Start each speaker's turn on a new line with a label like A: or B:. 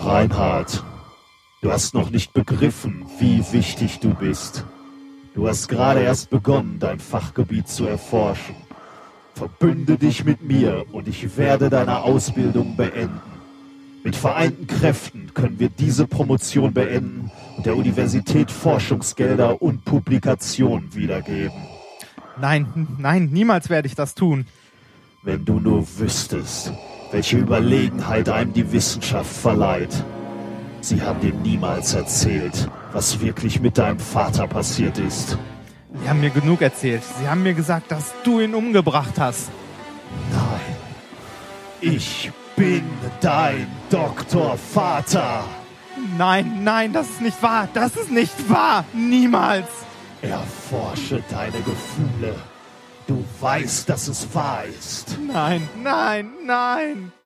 A: Reinhard, du hast noch nicht begriffen, wie wichtig du bist. Du hast gerade erst begonnen, dein Fachgebiet zu erforschen. Verbünde dich mit mir und ich werde deine Ausbildung beenden. Mit vereinten Kräften können wir diese Promotion beenden und der Universität Forschungsgelder und Publikationen wiedergeben.
B: Nein, nein, niemals werde ich das tun.
A: Wenn du nur wüsstest, welche Überlegenheit einem die Wissenschaft verleiht. Sie haben dir niemals erzählt, was wirklich mit deinem Vater passiert ist.
B: Sie haben mir genug erzählt. Sie haben mir gesagt, dass du ihn umgebracht hast.
A: Nein, ich bin dein Doktorvater.
B: Nein, nein, das ist nicht wahr. Das ist nicht wahr. Niemals.
A: Erforsche deine Gefühle. Du weißt, dass es wahr ist.
B: Nein, nein, nein.